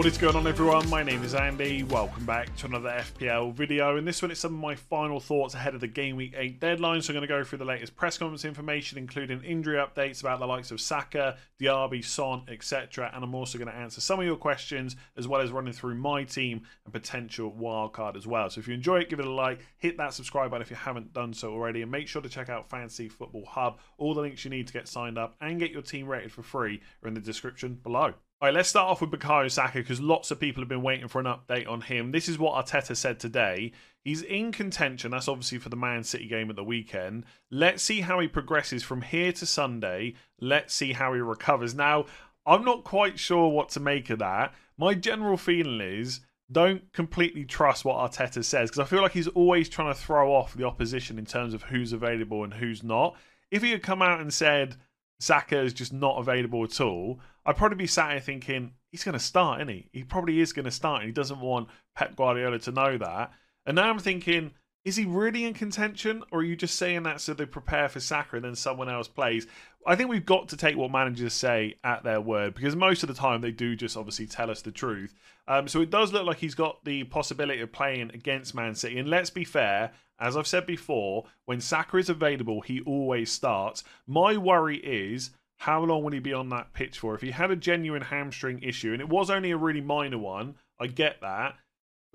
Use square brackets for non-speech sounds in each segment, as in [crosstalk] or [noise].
What is going on, everyone? My name is Andy. Welcome back to another FPL video. In this one, it's some of my final thoughts ahead of the Game Week 8 deadline. So, I'm going to go through the latest press conference information, including injury updates about the likes of Saka, Diaby, Son, etc. And I'm also going to answer some of your questions, as well as running through my team and potential wildcard as well. So, if you enjoy it, give it a like, hit that subscribe button if you haven't done so already, and make sure to check out Fantasy Football Hub. All the links you need to get signed up and get your team rated for free are in the description below. All right, let's start off with Bukayo Saka because lots of people have been waiting for an update on him. This is what Arteta said today. He's in contention. That's obviously for the Man City game at the weekend. Let's see how he progresses from here to Sunday. Let's see how he recovers. Now, I'm not quite sure what to make of that. My general feeling is don't completely trust what Arteta says because I feel like he's always trying to throw off the opposition in terms of who's available and who's not. If he had come out and said, Saka is just not available at all, I'd probably be sat here thinking he's going to start, isn't he? He probably is going to start, and he doesn't want Pep Guardiola to know that. And now I'm thinking, is he really in contention, or are you just saying that so they prepare for Saka and then someone else plays? I think we've got to take what managers say at their word because most of the time they do just obviously tell us the truth. Um, so it does look like he's got the possibility of playing against Man City. And let's be fair, as I've said before, when Saka is available, he always starts. My worry is how long will he be on that pitch for? If he had a genuine hamstring issue, and it was only a really minor one, I get that.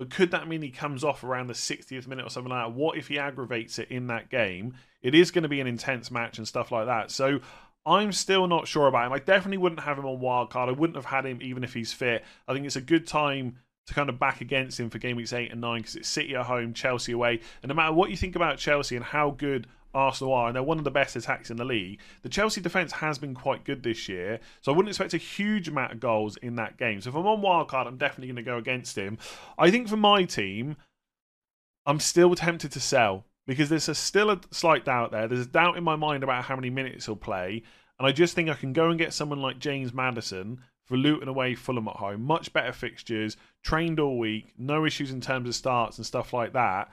But could that mean he comes off around the 60th minute or something like that? What if he aggravates it in that game? It is going to be an intense match and stuff like that. So I'm still not sure about him. I definitely wouldn't have him on wildcard. I wouldn't have had him even if he's fit. I think it's a good time to kind of back against him for game weeks 8 and 9 because it's City at home, Chelsea away. And no matter what you think about Chelsea and how good Arsenal are, and they're one of the best attacks in the league, the Chelsea defence has been quite good this year. So I wouldn't expect a huge amount of goals in that game. So if I'm on wildcard, I'm definitely going to go against him. I think for my team, I'm still tempted to sell because there's a, still a slight doubt there. There's a doubt in my mind about how many minutes he'll play. And I just think I can go and get someone like James Maddison for Luton away, Fulham at home. Much better fixtures, trained all week, no issues in terms of starts and stuff like that.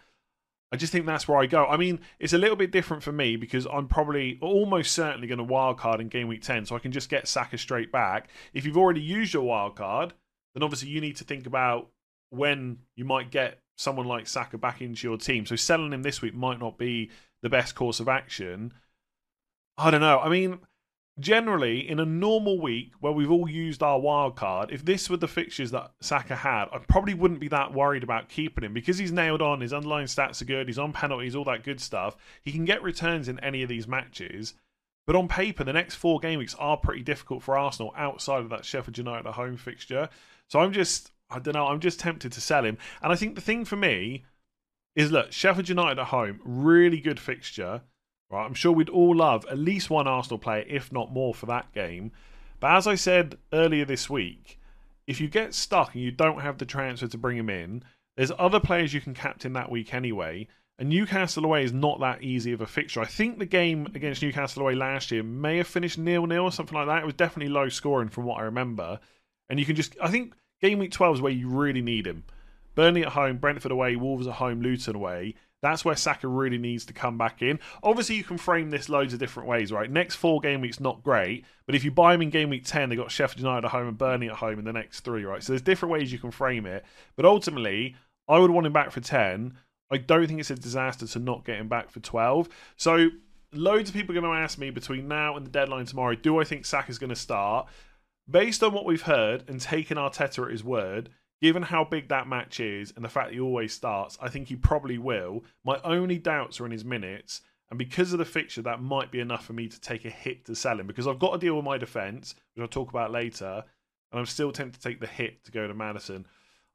I just think that's where I go. I mean, it's a little bit different for me because I'm probably almost certainly going to wildcard in game week 10, so I can just get Saka straight back. If you've already used your wildcard, then obviously you need to think about when you might get someone like Saka back into your team. So selling him this week might not be the best course of action. I don't know. I mean, generally in a normal week where we've all used our wild card, if this were the fixtures that Saka had, I probably wouldn't be that worried about keeping him because he's nailed on. His underlying stats are good. He's on penalties, all that good stuff. He can get returns in any of these matches. But on paper, the next four game weeks are pretty difficult for Arsenal outside of that Sheffield United at home fixture. So I'm just, I don't know, I'm just tempted to sell him. And I think the thing for me is look, Sheffield United at home, really good fixture. Right, I'm sure we'd all love at least one Arsenal player, if not more, for that game. But as I said earlier this week, if you get stuck and you don't have the transfer to bring him in, there's other players you can captain that week anyway. And Newcastle away is not that easy of a fixture. I think the game against Newcastle away last year may have finished nil nil or something like that. It was definitely low scoring from what I remember. And you can just, I think game week 12 is where you really need him. Burnley at home, Brentford away, Wolves at home, Luton away. That's where Saka really needs to come back in. Obviously, you can frame this loads of different ways, right? Next four game weeks not great, but if you buy him in game week ten, they got Sheffield United at home and Burnley at home in the next three, right? So there's different ways you can frame it. But ultimately, I would want him back for ten. I don't think it's a disaster to not get him back for twelve. So loads of people are going to ask me between now and the deadline tomorrow, do I think Saka's going to start? based on what we've heard and taken Arteta at his word, given how big that match is and the fact that he always starts, I think he probably will. My only doubts are in his minutes. And because of the fixture, that might be enough for me to take a hit to sell him because I've got to deal with my defence, which I'll talk about later. And I'm still tempted to take the hit to go to Maddison.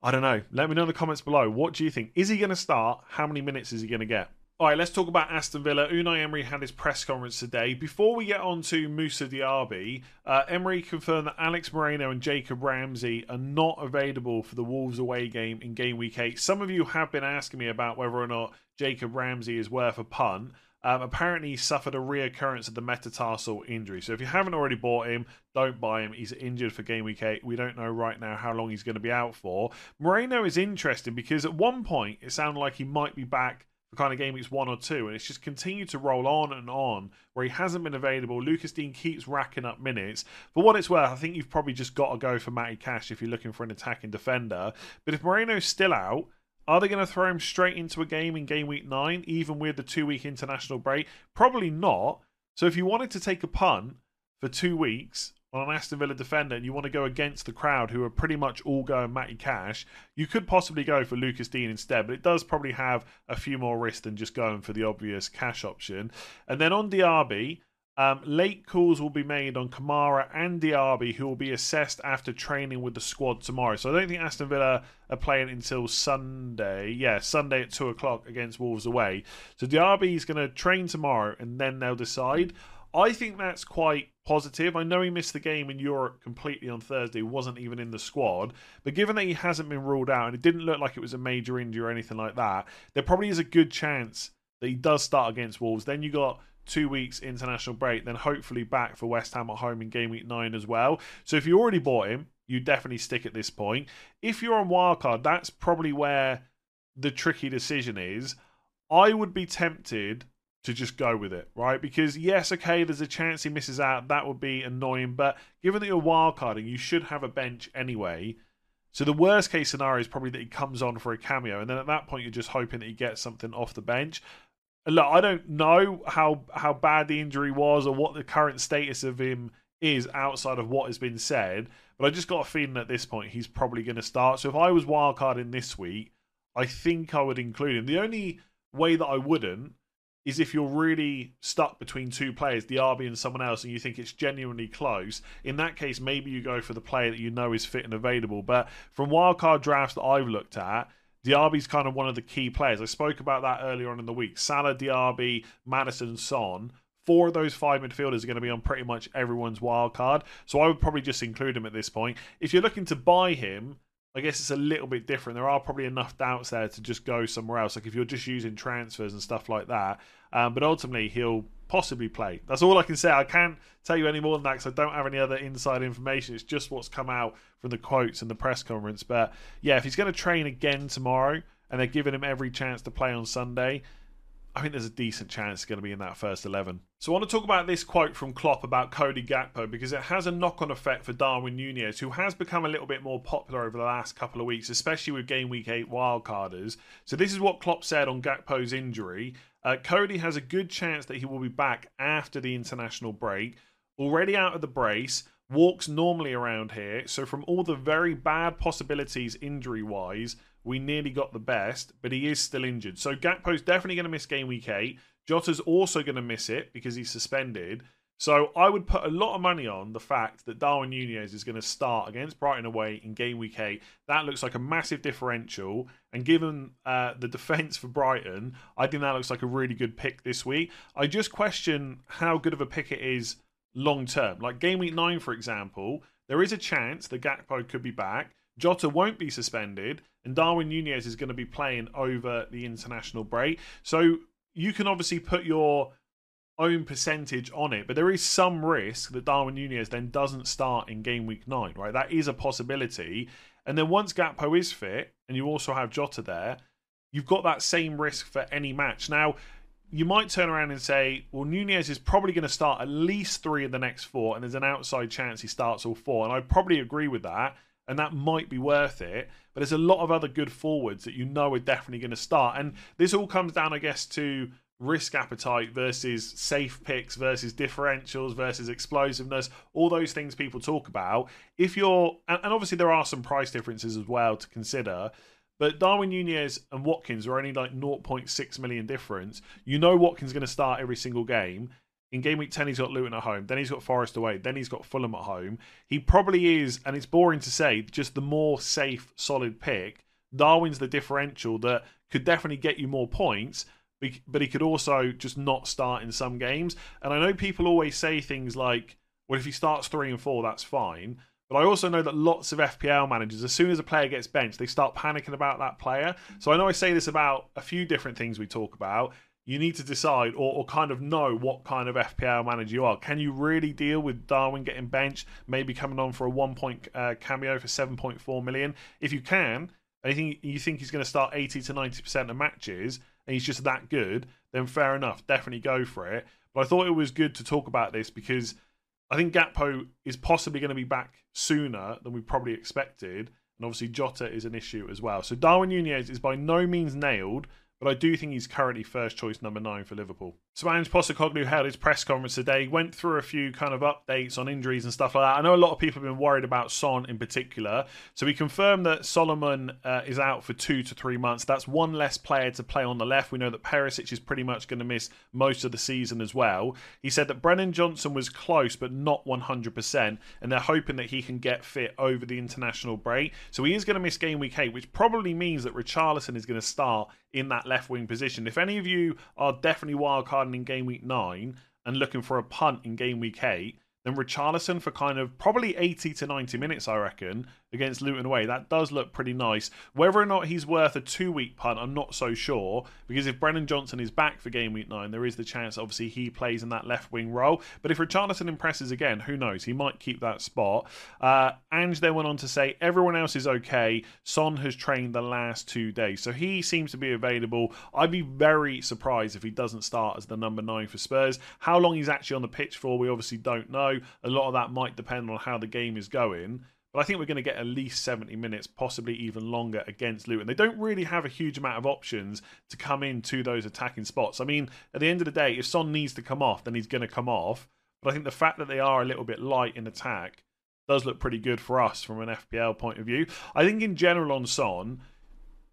I don't know. Let me know in the comments below. What do you think? Is he going to start? How many minutes is he going to get? All right, let's talk about Aston Villa. Unai Emery had his press conference today. Before we get on to Moussa Diaby, uh, Emery confirmed that Alex Moreno and Jacob Ramsey are not available for the Wolves away game in game week 8. Some of you have been asking me about whether or not Jacob Ramsey is worth a punt. Um, apparently, he suffered a reoccurrence of the metatarsal injury. So, if you haven't already bought him, don't buy him. He's injured for game week eight. We don't know right now how long he's going to be out for. Moreno is interesting because at one point it sounded like he might be back for kind of game weeks one or two, and it's just continued to roll on and on where he hasn't been available. Lucas Digne keeps racking up minutes. For what it's worth, I think you've probably just got to go for Matty Cash if you're looking for an attacking defender. But if Moreno's still out, are they going to throw him straight into a game in game week nine, even with the two week international break? Probably not. So if you wanted to take a punt for two weeks on an Aston Villa defender and you want to go against the crowd who are pretty much all going Matty Cash, you could possibly go for Lucas Digne instead, but it does probably have a few more risks than just going for the obvious cash option. And then on Diaby, um, late calls will be made on Kamara and Diaby, who will be assessed after training with the squad tomorrow. So I don't think Aston Villa are playing until Sunday. Yeah, Sunday at 2 o'clock against Wolves away. So Diaby is going to train tomorrow and then they'll decide. I think that's quite positive. I know he missed the game in Europe completely on Thursday, wasn't even in the squad. But given that he hasn't been ruled out and it didn't look like it was a major injury or anything like that, there probably is a good chance that he does start against Wolves. Then you got two weeks international break, then hopefully back for West Ham at home in game week nine as well. So if you already bought him, you definitely stick at this point. If you're on wildcard, that's probably where the tricky decision is. I would be tempted to just go with it, right? Because yes, okay, there's a chance he misses out. That would be annoying, but given that you're wildcarding, you should have a bench anyway. So the worst case scenario is probably that he comes on for a cameo, and then at that point you're just hoping that he gets something off the bench look, I don't know how how bad the injury was or what the current status of him is outside of what has been said, but I just got a feeling at this point he's probably going to start. So if I was wildcarding this week, I think I would include him. The only way that I wouldn't is if you're really stuck between two players, Diaby and someone else, and you think it's genuinely close. In that case, maybe you go for the player that you know is fit and available. But from wildcard drafts that I've looked at, Diaby's kind of one of the key players. I spoke about that earlier on in the week. Salah, Diaby, Maddison, Son. Four of those five midfielders are going to be on pretty much everyone's wild card. So I would probably just include him at this point. If you're looking to buy him, I guess it's a little bit different. There are probably enough doubts there to just go somewhere else. Like if you're just using transfers and stuff like that. Um, but ultimately, he'll possibly play. That's all I can say. I can't tell you any more than that because I don't have any other inside information. It's just what's come out from the quotes and the press conference. But yeah, if he's going to train again tomorrow and they're giving him every chance to play on Sunday, I think there's a decent chance he's going to be in that first 11. So I want to talk about this quote from Klopp about Cody Gakpo because it has a knock-on effect for Darwin Nunez, who has become a little bit more popular over the last couple of weeks, especially with game week 8 wildcarders. So this is what Klopp said on Gakpo's injury. Uh, Cody has a good chance that he will be back after the international break. Already out of the brace, walks normally around here. So, from all the very bad possibilities injury wise, we nearly got the best, but he is still injured. So, Gakpo's definitely going to miss game week eight. Jota's also going to miss it because he's suspended. So I would put a lot of money on the fact that Darwin Nunez is going to start against Brighton away in game week eight. That looks like a massive differential. And given uh, the defence for Brighton, I think that looks like a really good pick this week. I just question how good of a pick it is long term. Like game week nine, for example, there is a chance that Gakpo could be back. Jota won't be suspended, and Darwin Nunez is going to be playing over the international break. So you can obviously put your own percentage on it, but there is some risk that Darwin Nunez then doesn't start in game week nine, right? That is a possibility. And then once Gakpo is fit, and you also have Jota there, you've got that same risk for any match. Now, you might turn around and say, well, Nunez is probably going to start at least three of the next four, and there's an outside chance he starts all four. And I probably agree with that, and that might be worth it. But there's a lot of other good forwards that you know are definitely going to start. And this all comes down, I guess, to risk appetite versus safe picks versus differentials versus explosiveness, all those things people talk about. If you're, and, obviously there are some price differences as well to consider, but Darwin Nunez and Watkins are only like 0.6 million difference. You know Watkins is going to start every single game. In game week 10, he's got Luton at home. Then he's got Forest away. Then he's got Fulham at home. He probably is, and it's boring to say, just the more safe, solid pick. Darwin's the differential that could definitely get you more points, but he could also just not start in some games. And I know people always say things like, well, if he starts three and four, that's fine. But I also know that lots of FPL managers, as soon as a player gets benched, they start panicking about that player. So I know I say this about a few different things we talk about. You need to decide or, or kind of know what kind of FPL manager you are. Can you really deal with Darwin getting benched, maybe coming on for a one point uh, cameo for 7.4 million? If you can, and you think, you think he's going to start 80 to 90% of matches, and he's just that good, then fair enough, definitely go for it. But I thought it was good to talk about this because I think Gakpo is possibly going to be back sooner than we probably expected. And obviously, Jota is an issue as well. So Darwin Nunez is by no means nailed, but I do think he's currently first choice number nine for Liverpool. So Ange Postecoglou held his press conference today, went through a few kind of updates on injuries and stuff like that. I know a lot of people have been worried about Son in particular. So he confirmed that Solomon uh, is out for two to three months. That's one less player to play on the left. We know that Perisic is pretty much going to miss most of the season as well. He said that Brennan Johnson was close, but not 100%, and they're hoping that he can get fit over the international break. So he is going to miss game week eight, which probably means that Richarlison is going to start in that left wing position. If any of you are definitely wildcarding in game week nine and looking for a punt in game week eight, then Richarlison for kind of probably 80 to 90 minutes, I reckon, against Luton away. That does look pretty nice. Whether or not he's worth a two week punt, I'm not so sure because if Brennan Johnson is back for game week nine, there is the chance obviously he plays in that left wing role. But if Richarlison impresses again, who knows? He might keep that spot. Uh, Ange then went on to say everyone else is okay. Son has trained the last two days, so he seems to be available. I'd be very surprised if he doesn't start as the number nine for Spurs. How long he's actually on the pitch for, we obviously don't know. A lot of that might depend on how the game is going. But I think we're going to get at least 70 minutes, possibly even longer against Luton. They don't really have a huge amount of options to come into those attacking spots. I mean, at the end of the day, if Son needs to come off, then he's going to come off. But I think the fact that they are a little bit light in attack does look pretty good for us from an FPL point of view. I think in general on Son,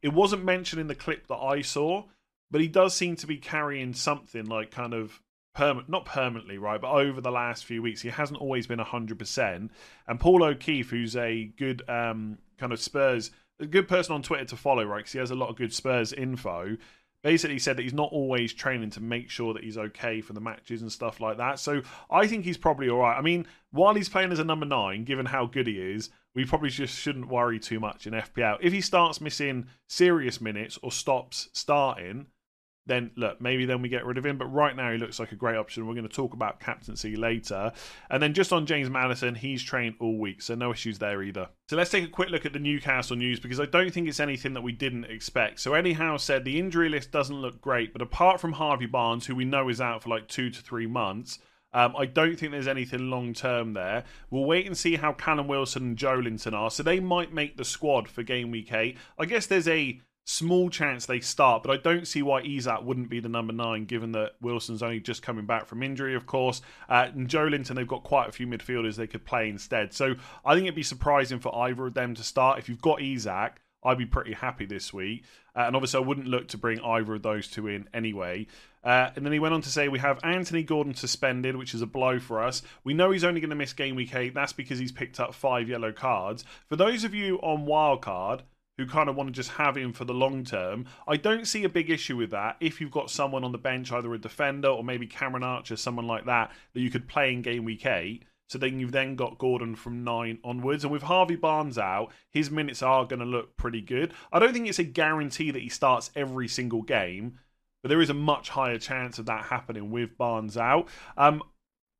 it wasn't mentioned in the clip that I saw, but he does seem to be carrying something like kind of perma- not permanently, right, but over the last few weeks, he hasn't always been 100%. And Paul O'Keefe, who's a good um, kind of Spurs, a good person on Twitter to follow, right, because he has a lot of good Spurs info, basically said that he's not always training to make sure that he's okay for the matches and stuff like that. So I think he's probably all right. I mean, while he's playing as a number nine, given how good he is, we probably just shouldn't worry too much in FPL. If he starts missing serious minutes or stops starting, then look, maybe then we get rid of him. But right now, he looks like a great option. We're going to talk about captaincy later. And then just on James Maddison, he's trained all week, so no issues there either. So let's take a quick look at the Newcastle news because I don't think it's anything that we didn't expect. So Eddie Howe, said the injury list doesn't look great, but apart from Harvey Barnes, who we know is out for like two to three months. Um, I don't think there's anything long term there. We'll wait and see how Callum Wilson and Joelinton are. So they might make the squad for game week eight. I guess there's a small chance they start, but I don't see why Isak wouldn't be the number nine, given that Wilson's only just coming back from injury, of course. Uh, and Joelinton, they've got quite a few midfielders they could play instead. So I think it'd be surprising for either of them to start. If you've got Isak, I'd be pretty happy this week. Uh, and obviously, I wouldn't look to bring either of those two in anyway. Uh, and then he went on to say, We have Anthony Gordon suspended, which is a blow for us. We know he's only going to miss game week eight. That's because he's picked up five yellow cards. For those of you on wildcard, who kind of want to just have him for the long term. I don't see a big issue with that if you've got someone on the bench, either a defender or maybe Cameron Archer, someone like that, that you could play in game week eight. So then you've then got Gordon from nine onwards. And with Harvey Barnes out, his minutes are going to look pretty good. I don't think it's a guarantee that he starts every single game, but there is a much higher chance of that happening with Barnes out. Um,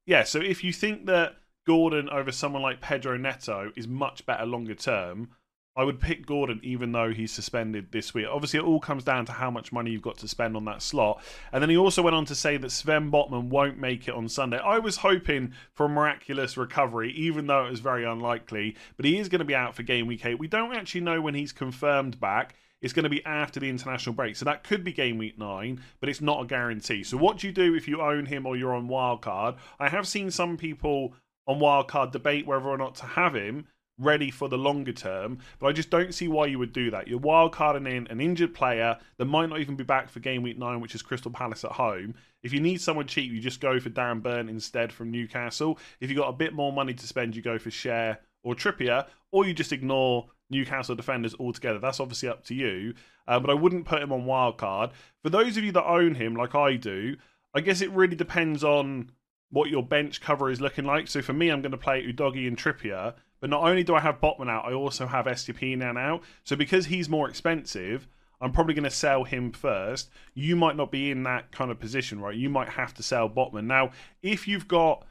yeah, so if you think that Gordon over someone like Pedro Neto is much better longer term, I would pick Gordon even though he's suspended this week. Obviously, it all comes down to how much money you've got to spend on that slot. And then he also went on to say that Sven Botman won't make it on Sunday. I was hoping for a miraculous recovery, even though it was very unlikely. But he is going to be out for game week eight. We don't actually know when he's confirmed back. it's going to be after the international break. So that could be game week nine, but it's not a guarantee. So what do you do if you own him or you're on wildcard? I have seen some people on wildcard debate whether or not to have him ready for the longer term, but I just don't see why you would do that. You're wildcarding in an injured player that might not even be back for game week nine, which is Crystal Palace at home. If you need someone cheap, you just go for Dan Burn instead from Newcastle. If you've got a bit more money to spend, you go for Schär or Trippier, or you just ignore Newcastle defenders altogether. That's obviously up to you, uh, but I wouldn't put him on wildcard. For those of you that own him, like I do, I guess it really depends on what your bench cover is looking like. So for me, I'm going to play Udogie and Trippier. But not only do I have Botman out, I also have Estupiñán out. So because he's more expensive, I'm probably going to sell him first. You might not be in that kind of position, right? You might have to sell Botman. Now, if you've got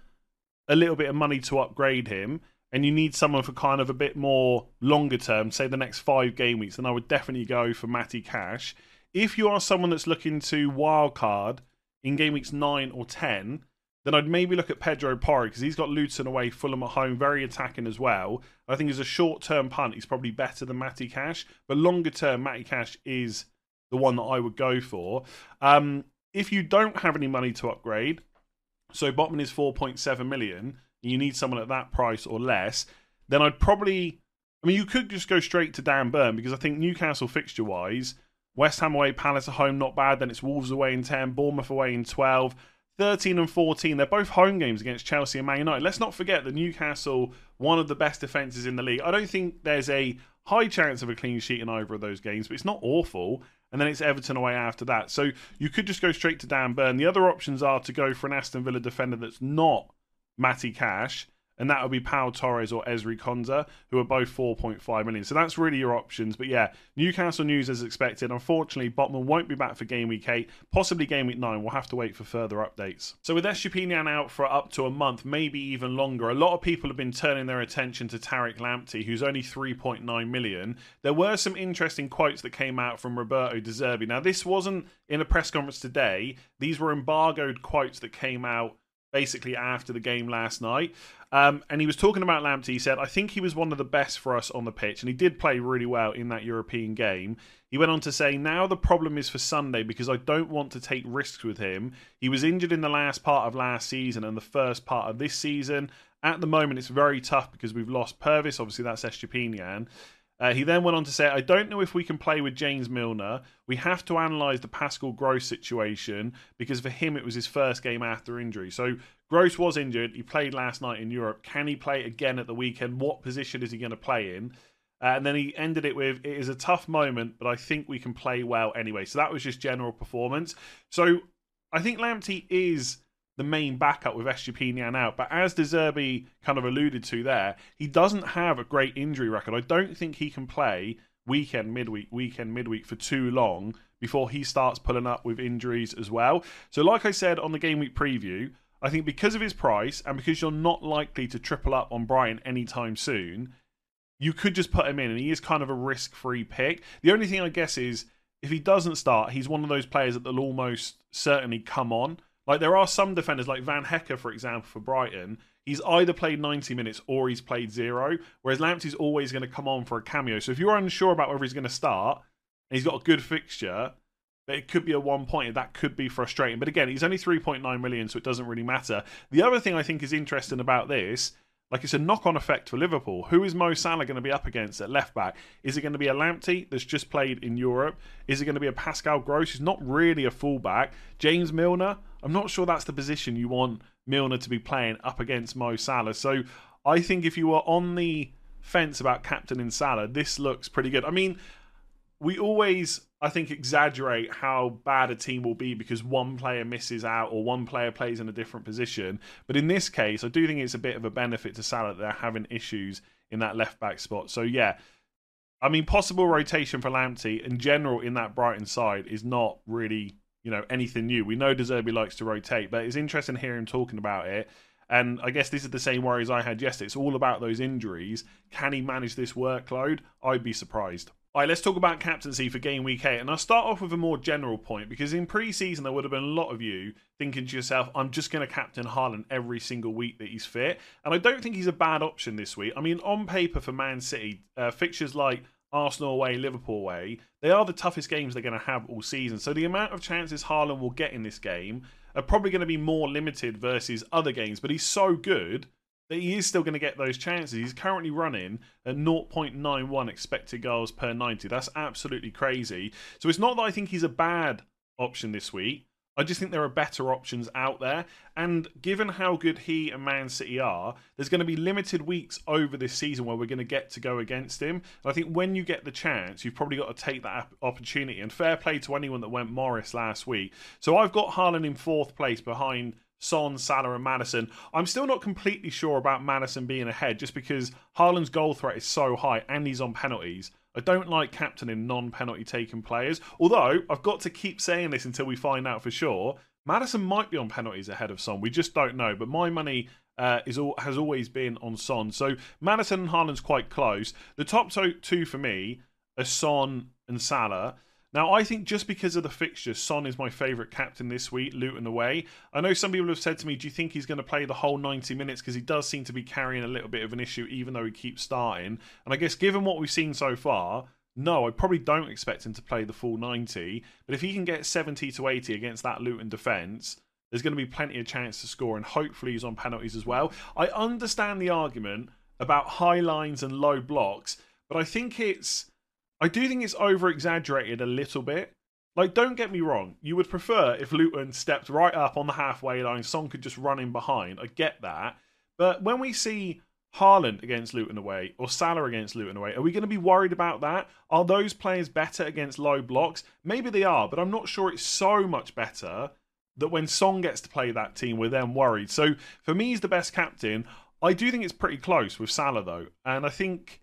a little bit of money to upgrade him and you need someone for kind of a bit more longer term, say the next five game weeks, then I would definitely go for Matty Cash. If you are someone that's looking to wildcard in game weeks 9 or 10, then I'd maybe look at Pedro Porro because he's got Luton away, Fulham at home, very attacking as well. I think as a short term punt, he's probably better than Matty Cash, but longer term, Matty Cash is the one that I would go for. Um, if you don't have any money to upgrade, so Botman is 4.7 million, and you need someone at that price or less, then I'd probably. I mean, you could just go straight to Dan Burn because I think Newcastle fixture wise, West Ham away, Palace at home, not bad. Then it's Wolves away in 10, Bournemouth away in 12. 13 and 14, they're both home games against Chelsea and Man United. Let's not forget that Newcastle, one of the best defences in the league. I don't think there's a high chance of a clean sheet in either of those games, but it's not awful. And then it's Everton away after that. So you could just go straight to Dan Burn. The other options are to go for an Aston Villa defender that's not Matty Cash and that would be Pau Torres or Ezri Konsa, who are both 4.5 million. So that's really your options. But yeah, Newcastle news as expected. Unfortunately, Botman won't be back for game week 8, possibly game week 9. We'll have to wait for further updates. So with Estupiñán out for up to a month, maybe even longer, a lot of people have been turning their attention to Tariq Lamptey, who's only 3.9 million. There were some interesting quotes that came out from Roberto De Zerbi. Now, this wasn't in a press conference today. These were embargoed quotes that came out basically after the game last night. Um, and he was talking about Lamptey. He said, I think he was one of the best for us on the pitch, and he did play really well in that European game. He went on to say, Now the problem is for Sunday because I don't want to take risks with him. He was injured in the last part of last season and the first part of this season. At the moment, it's very tough because we've lost Pervis. Obviously, that's Estupiñán. Uh, he then went on to say, I don't know if we can play with James Milner. We have to analyse the Pascal Gross situation because for him it was his first game after injury. So Gross was injured. He played last night in Europe. Can he play again at the weekend? What position is he going to play in? Uh, and then he ended it with, It is a tough moment, but I think we can play well anyway. So that was just general performance. So I think Lamptey is the main backup with Estupiñán out. But as De Zerbi kind of alluded to there, he doesn't have a great injury record. I don't think he can play weekend, midweek, weekend, midweek for too long before he starts pulling up with injuries as well. So, like I said on the game week preview, I think because of his price and because you're not likely to triple up on Brian anytime soon, you could just put him in, and he is kind of a risk free pick. The only thing I guess is if he doesn't start, he's one of those players that will almost certainly come on. Like there are some defenders, like Van Hecke, for example, for Brighton. He's either played 90 minutes or he's played zero, whereas Lamptey's always going to come on for a cameo. So if you're unsure about whether he's going to start and he's got a good fixture, but it could be a one point. That could be frustrating. But again, he's only 3.9 million, so it doesn't really matter. The other thing I think is interesting about this like it's a knock on effect for Liverpool. Who is Mo Salah going to be up against at left back? Is it going to be a Lamptey that's just played in Europe? Is it going to be a Pascal Gross who's not really a fullback? James Milner? I'm not sure that's the position you want Milner to be playing up against Mo Salah. So I think if you were on the fence about captaining Salah, this looks pretty good. I mean, we always I think exaggerate how bad a team will be because one player misses out or one player plays in a different position. But in this case, I do think it's a bit of a benefit to Salah that they're having issues in that left back spot. So yeah, I mean, possible rotation for Lamptey in general in that Brighton side is not really you know anything new. We know De Zerbi likes to rotate, but it's interesting hearing him talking about it. And I guess this is the same worries I had yesterday. It's all about those injuries. Can he manage this workload? I'd be surprised. All right, let's talk about captaincy for game week eight. And I'll start off with a more general point because in pre season, there would have been a lot of you thinking to yourself, I'm just going to captain Haaland every single week that he's fit. And I don't think he's a bad option this week. I mean, on paper for Man City, uh, fixtures like Arsenal away, Liverpool away, they are the toughest games they're going to have all season. So the amount of chances Haaland will get in this game are probably going to be more limited versus other games. But he's so good that he is still going to get those chances. He's currently running at 0.91 expected goals per 90. That's absolutely crazy. So it's not that I think he's a bad option this week. I just think there are better options out there. And given how good he and Man City are, there's going to be limited weeks over this season where we're going to get to go against him. And I think when you get the chance, you've probably got to take that opportunity. And fair play to anyone that went Morris last week. So I've got Haaland in fourth place behind Son, Salah, and Maddison. I'm still not completely sure about Maddison being ahead just because Haaland's goal threat is so high and he's on penalties. I don't like captaining non penalty taking players. Although, I've got to keep saying this until we find out for sure. Maddison might be on penalties ahead of Son. We just don't know. But my money uh, is all, has always been on Son. So Maddison and Haaland's quite close. The top two for me are Son and Salah. Now, I think just because of the fixture, Son is my favourite captain this week, Luton away. I know some people have said to me, do you think he's going to play the whole 90 minutes? Because he does seem to be carrying a little bit of an issue, even though he keeps starting. And I guess given what we've seen so far, no, I probably don't expect him to play the full 90. But if he can get 70 to 80 against that Luton defence, there's going to be plenty of chance to score. And hopefully he's on penalties as well. I understand the argument about high lines and low blocks, but I think it's I do think it's over exaggerated a little bit. Like, don't get me wrong, you would prefer if Luton stepped right up on the halfway line, Son could just run in behind. I get that. But when we see Haaland against Luton away or Salah against Luton away, are we going to be worried about that? Are those players better against low blocks? Maybe they are, but I'm not sure it's so much better that when Son gets to play that team, we're then worried. So for me, he's the best captain. I do think it's pretty close with Salah, though. And I think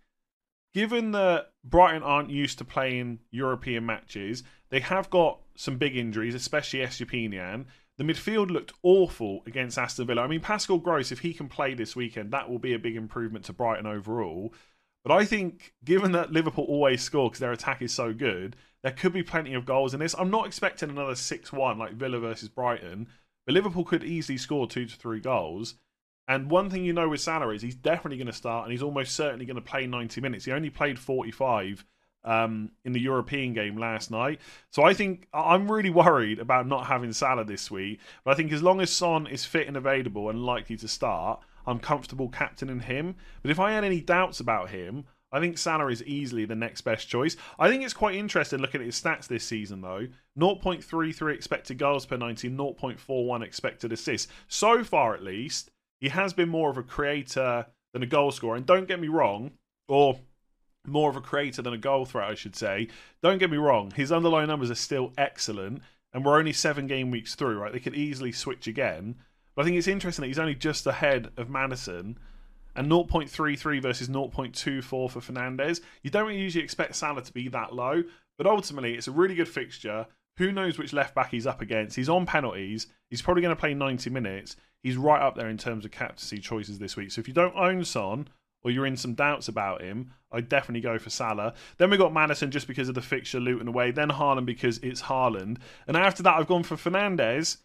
given that Brighton aren't used to playing European matches, they have got some big injuries, especially Estupiñán. The midfield looked awful against Aston Villa. I mean, Pascal Gross, if he can play this weekend, that will be a big improvement to Brighton overall. But I think, given that Liverpool always score because their attack is so good, there could be plenty of goals in this. I'm not expecting another 6 1 like Villa versus Brighton, but Liverpool could easily score two to three goals. And one thing you know with Salah is he's definitely going to start, and he's almost certainly going to play 90 minutes. He only played 45 um, in the European game last night. So I think I'm really worried about not having Salah this week. But I think as long as Son is fit and available and likely to start, I'm comfortable captaining him. But if I had any doubts about him, I think Salah is easily the next best choice. I think it's quite interesting looking at his stats this season, though. 0.33 expected goals per 90, 0.41 expected assists. So far, at least, he has been more of a creator than a goal scorer. And don't get me wrong, or more of a creator than a goal threat, I should say. Don't get me wrong, his underlying numbers are still excellent, and we're only seven game weeks through, right? They could easily switch again. But I think it's interesting that he's only just ahead of Maddison and 0.33 versus 0.24 for Fernandes. You don't usually expect Salah to be that low, but ultimately it's a really good fixture. Who knows which left back he's up against? He's on penalties. He's probably going to play 90 minutes he's right up there in terms of captaincy choices this week. So if you don't own Son or you're in some doubts about him, I'd definitely go for Salah. Then we got Maddison just because of the fixture Luton away. Then Haaland because it's Haaland. And after that, I've gone for Fernandes,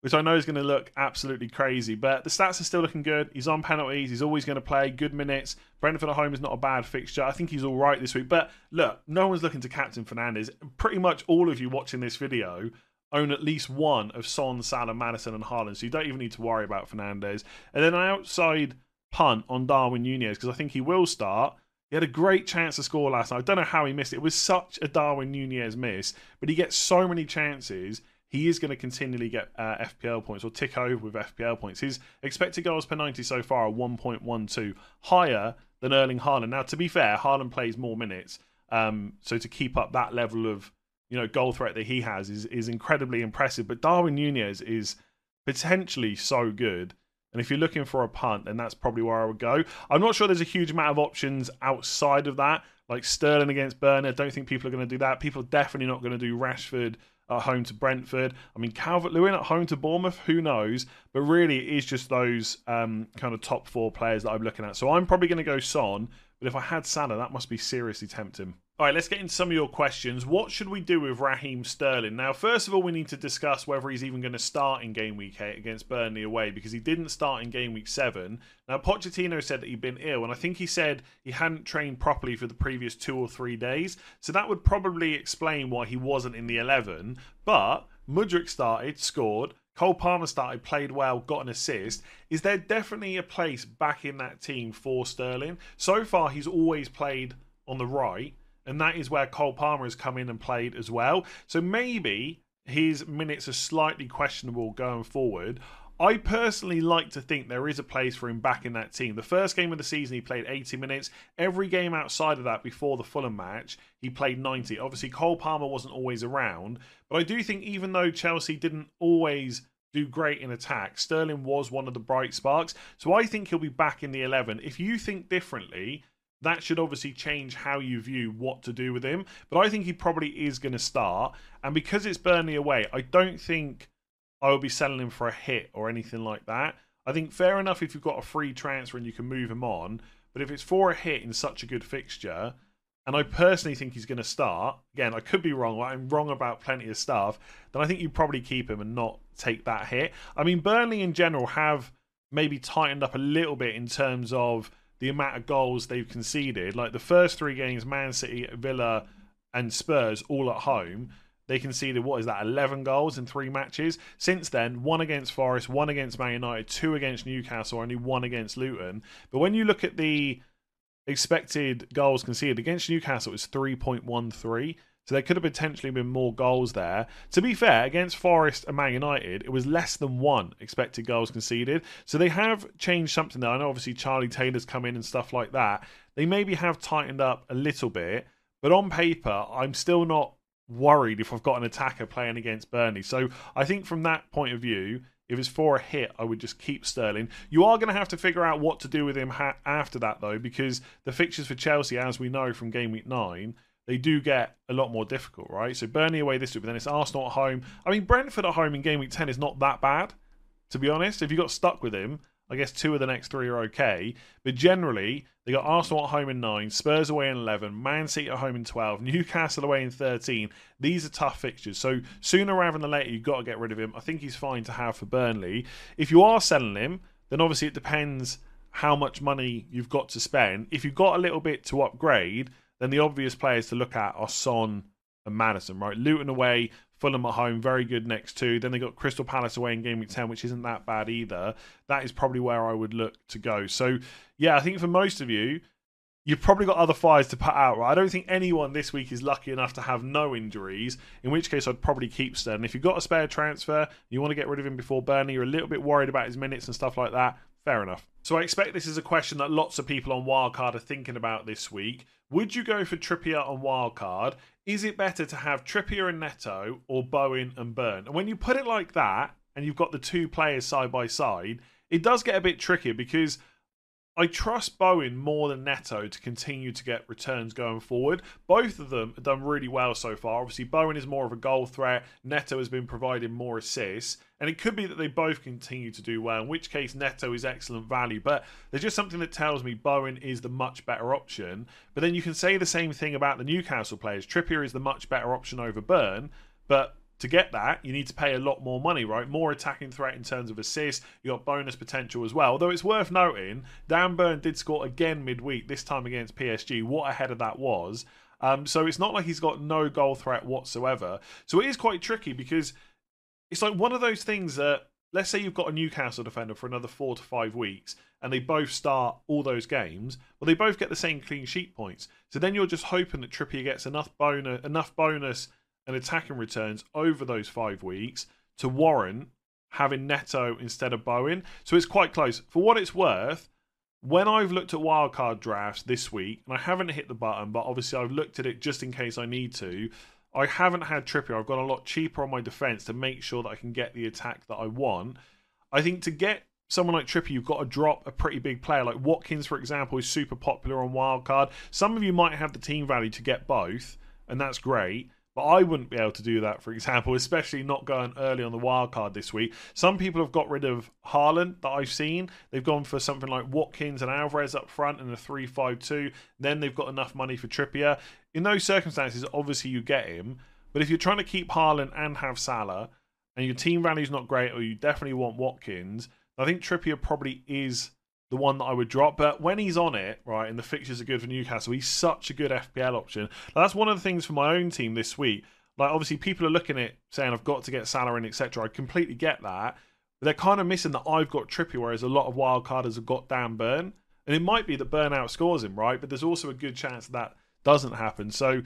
which I know is going to look absolutely crazy. But the stats are still looking good. He's on penalties. He's always going to play good minutes. Brentford at home is not a bad fixture. I think he's all right this week. But look, no one's looking to captain Fernandes. Pretty much all of you watching this video own at least one of Son, Salah, Maddison, and Haaland. So you don't even need to worry about Fernandes. And then an outside punt on Darwin Nunez because I think he will start. He had a great chance to score last night. I don't know how he missed it. It was such a Darwin Nunez miss, but he gets so many chances. He is going to continually get uh, FPL points or tick over with FPL points. His expected goals per 90 so far are 1.12, higher than Erling Haaland. Now, to be fair, Haaland plays more minutes. Um, so to keep up that level of you know goal threat that he has is is incredibly impressive. But Darwin Nunez is potentially so good. And if you're looking for a punt, then that's probably where I would go. I'm not sure there's a huge amount of options outside of that, like Sterling against Burnley. I don't think people are going to do that. People are definitely not going to do Rashford at home to Brentford. I mean, Calvert Lewin at home to Bournemouth, who knows? But really, it is just those um, kind of top four players that I'm looking at. So I'm probably going to go Son, but if I had Salah, that must be seriously tempting. All right, let's get into some of your questions. What should we do with Raheem Sterling? Now, first of all, we need to discuss whether he's even going to start in game week 8 against Burnley away because he didn't start in game week 7. Now, Pochettino said that he'd been ill, and I think he said he hadn't trained properly for the previous two or three days. So that would probably explain why he wasn't in the 11. But Mudryk started, scored. Cole Palmer started, played well, got an assist. Is there definitely a place back in that team for Sterling? So far, he's always played on the right and that is where Cole Palmer has come in and played as well. So maybe his minutes are slightly questionable going forward. I personally like to think there is a place for him back in that team. The first game of the season, he played 80 minutes. Every game outside of that, before the Fulham match, he played 90. Obviously, Cole Palmer wasn't always around, but I do think even though Chelsea didn't always do great in attack, Sterling was one of the bright sparks. So I think he'll be back in the 11. If you think differently, that should obviously change how you view what to do with him. But I think he probably is going to start. And because it's Burnley away, I don't think I will be selling him for a hit or anything like that. I think fair enough if you've got a free transfer and you can move him on. But if it's for a hit in such a good fixture, and I personally think he's going to start, again, I could be wrong, I'm wrong about plenty of stuff, then I think you probably keep him and not take that hit. I mean, Burnley in general have maybe tightened up a little bit in terms of the amount of goals they've conceded. Like the first three games, Man City, Villa, and Spurs, all at home, they conceded what is that, eleven goals in three matches. Since then, one against Forest, one against Man United, two against Newcastle, only one against Luton. But when you look at the expected goals conceded against Newcastle, point one three. So there could have potentially been more goals there. To be fair, against Forest and Man United, it was less than one expected goals conceded. So they have changed something there. I know obviously Charlie Taylor's come in and stuff like that. They maybe have tightened up a little bit, but on paper, I'm still not worried if I've got an attacker playing against Burnley. So I think from that point of view, if it's for a hit, I would just keep Sterling. You are going to have to figure out what to do with him ha- after that, though, because the fixtures for Chelsea, as we know from game week nine, they do get a lot more difficult, right? So Burnley away this week, but then it's Arsenal at home. I mean, Brentford at home in game week 10 is not that bad, to be honest. If you got stuck with him, I guess two of the next three are okay. But generally, they got Arsenal at home in nine, Spurs away in 11, Man City at home in 12, Newcastle away in 13. These are tough fixtures. So sooner rather than later, you've got to get rid of him. I think he's fine to have for Burnley. If you are selling him, then obviously it depends how much money you've got to spend. If you've got a little bit to upgrade, then the obvious players to look at are Son and Maddison, right? Luton away, Fulham at home, very good next two. Then they got Crystal Palace away in game week 10, which isn't that bad either. That is probably where I would look to go. So, yeah, I think for most of you, you've probably got other fires to put out, right? I don't think anyone this week is lucky enough to have no injuries, in which case I'd probably keep Stern. If you've got a spare transfer, you want to get rid of him before Burnley, you're a little bit worried about his minutes and stuff like that, fair enough. So I expect this is a question that lots of people on Wildcard are thinking about this week. Would you go for Trippier on wildcard? Is it better to have Trippier and Neto or Bowen and Burn? And when you put it like that, and you've got the two players side by side, it does get a bit trickier because I trust Bowen more than Neto to continue to get returns going forward. Both of them have done really well so far. Obviously, Bowen is more of a goal threat. Neto has been providing more assists. And it could be that they both continue to do well, in which case Neto is excellent value. But there's just something that tells me Bowen is the much better option. But then you can say the same thing about the Newcastle players. Trippier is the much better option over Burn. But to get that, you need to pay a lot more money, right? More attacking threat in terms of assists. You got bonus potential as well. Although it's worth noting, Dan Burn did score again midweek, this time against PSG. What ahead of that was. Um, so it's not like he's got no goal threat whatsoever. So it is quite tricky because it's like one of those things that let's say you've got a Newcastle defender for another four to five weeks and they both start all those games, well, they both get the same clean sheet points. So then you're just hoping that Trippier gets enough bonus, enough bonus and attacking returns over those five weeks to warrant having Neto instead of Bowen. So it's quite close. For what it's worth, when I've looked at wildcard drafts this week, and I haven't hit the button, but obviously I've looked at it just in case I need to. I haven't had Trippier. I've gone a lot cheaper on my defense to make sure that I can get the attack that I want. I think to get someone like Trippier, you've got to drop a pretty big player. Like Watkins, for example, is super popular on wildcard. Some of you might have the team value to get both, and that's great. But I wouldn't be able to do that, for example, especially not going early on the wild card this week. Some people have got rid of Haaland that I've seen. They've gone for something like Watkins and Alvarez up front in a 3 5 2. Then they've got enough money for Trippier. In those circumstances, obviously you get him. But if you're trying to keep Haaland and have Salah, and your team value's not great, or you definitely want Watkins, I think Trippier probably is the one that I would drop. But when he's on it, right, and the fixtures are good for Newcastle, he's such a good FPL option. Now, that's one of the things for my own team this week. Like, obviously, people are looking at saying I've got to get Salah in, etc. I completely get that. But they're kind of missing that I've got Trippier, whereas a lot of wildcarders have got Dan Burn. And it might be that Burn outscores him, right? But there's also a good chance that, doesn't happen. So,